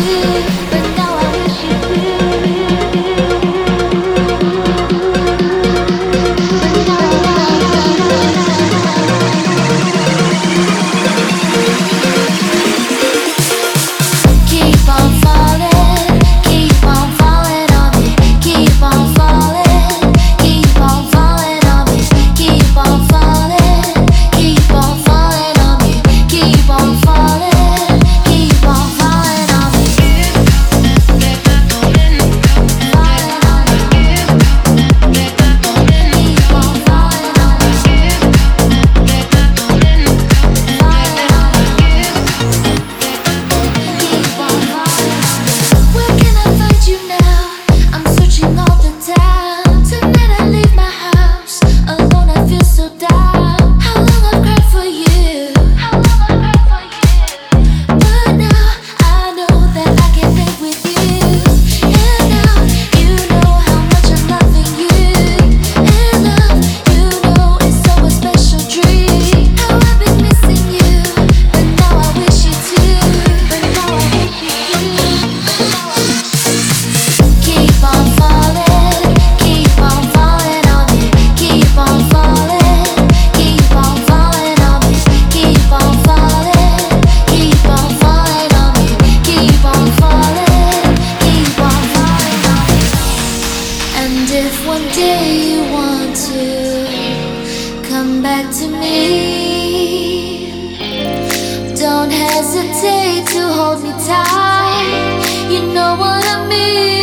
you. Hesitate to hold me tight. You know what I mean.